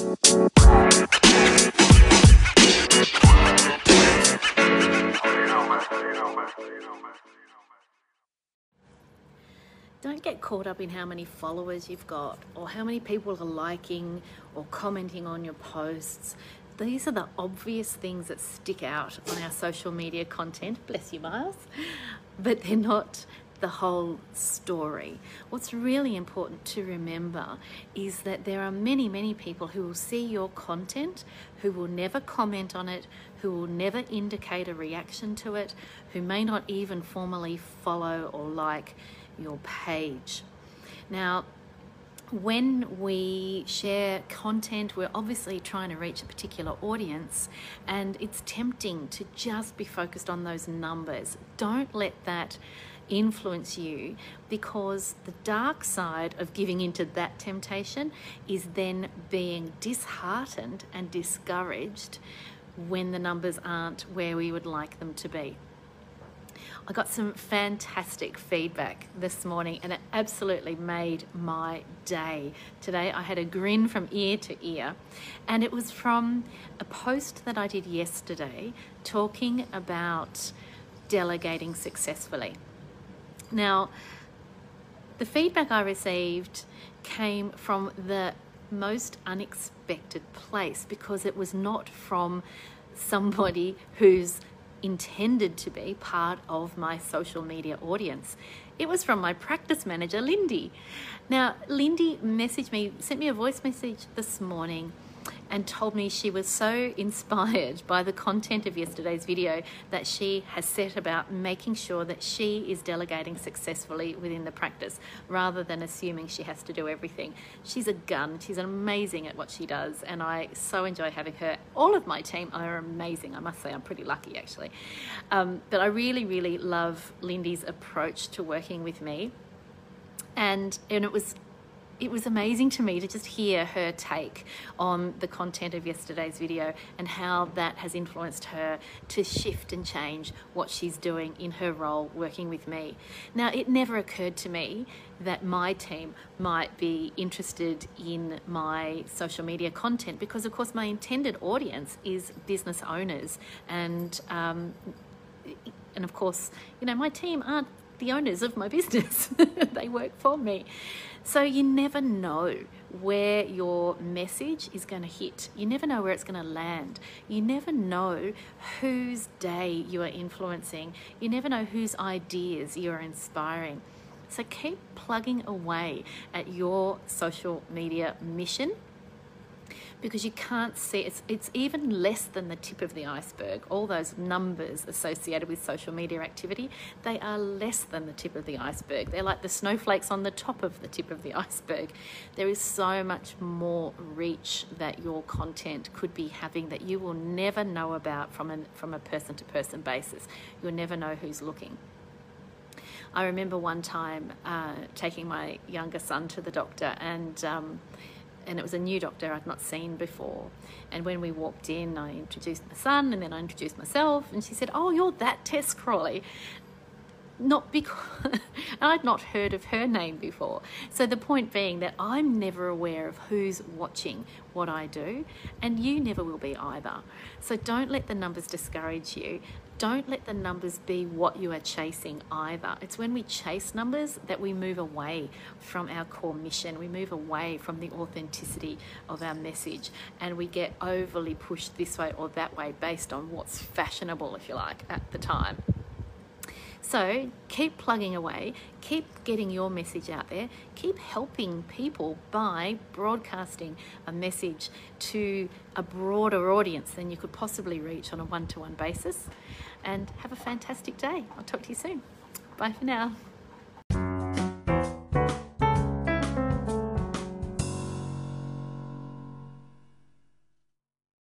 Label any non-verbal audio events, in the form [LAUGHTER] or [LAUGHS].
Don't get caught up in how many followers you've got or how many people are liking or commenting on your posts. These are the obvious things that stick out on our social media content. Bless you, Miles. But they're not the whole story. What's really important to remember is that there are many, many people who will see your content, who will never comment on it, who will never indicate a reaction to it, who may not even formally follow or like your page. Now, when we share content, we're obviously trying to reach a particular audience, and it's tempting to just be focused on those numbers. Don't let that influence you because the dark side of giving into that temptation is then being disheartened and discouraged when the numbers aren't where we would like them to be. I got some fantastic feedback this morning and it absolutely made my day. Today I had a grin from ear to ear and it was from a post that I did yesterday talking about delegating successfully. Now, the feedback I received came from the most unexpected place because it was not from somebody who's intended to be part of my social media audience. It was from my practice manager, Lindy. Now, Lindy messaged me, sent me a voice message this morning and told me she was so inspired by the content of yesterday's video that she has set about making sure that she is delegating successfully within the practice rather than assuming she has to do everything. She's a gun, she's amazing at what she does, and I so enjoy having her. All of my team are amazing, I must say, I'm pretty lucky actually. Um, but I really, really love Lindy's approach to working with me. And, and it was it was amazing to me to just hear her take on the content of yesterday's video and how that has influenced her to shift and change what she's doing in her role working with me. Now, it never occurred to me that my team might be interested in my social media content because, of course, my intended audience is business owners and um, and of course, you know, my team aren't the owners of my business. [LAUGHS] they work for me. So you never know where your message is going to hit. You never know where it's going to land. You never know whose day you are influencing. You never know whose ideas you are inspiring. So keep plugging away at your social media mission because you can't see it's it's even less than the tip of the iceberg. All those numbers associated with social media activity they are less than the tip of the iceberg. They're like the snowflakes on the top of the tip of the [LAUGHS] iceberg. There is so much more reach that your content could be having that you will never know about from a from a person to person basis. You'll never know who's looking. I remember one time uh, taking my younger son to the doctor and um, and it was a new doctor I'd not seen before. And when we walked in, I introduced my son and then I introduced myself, and she said, Oh, you're that Tess Crawley. Not because [LAUGHS] I'd not heard of her name before. So, the point being that I'm never aware of who's watching what I do, and you never will be either. So, don't let the numbers discourage you don't let the numbers be what you are chasing either. It's when we chase numbers that we move away from our core mission. We move away from the authenticity of our message and we get overly pushed this way or that way based on what's fashionable, if you like, at the time. So keep plugging away, keep getting your message out there, keep helping people by broadcasting a message to a broader audience than you could possibly reach on a one to one basis. And have a fantastic day. I'll talk to you soon. Bye for now.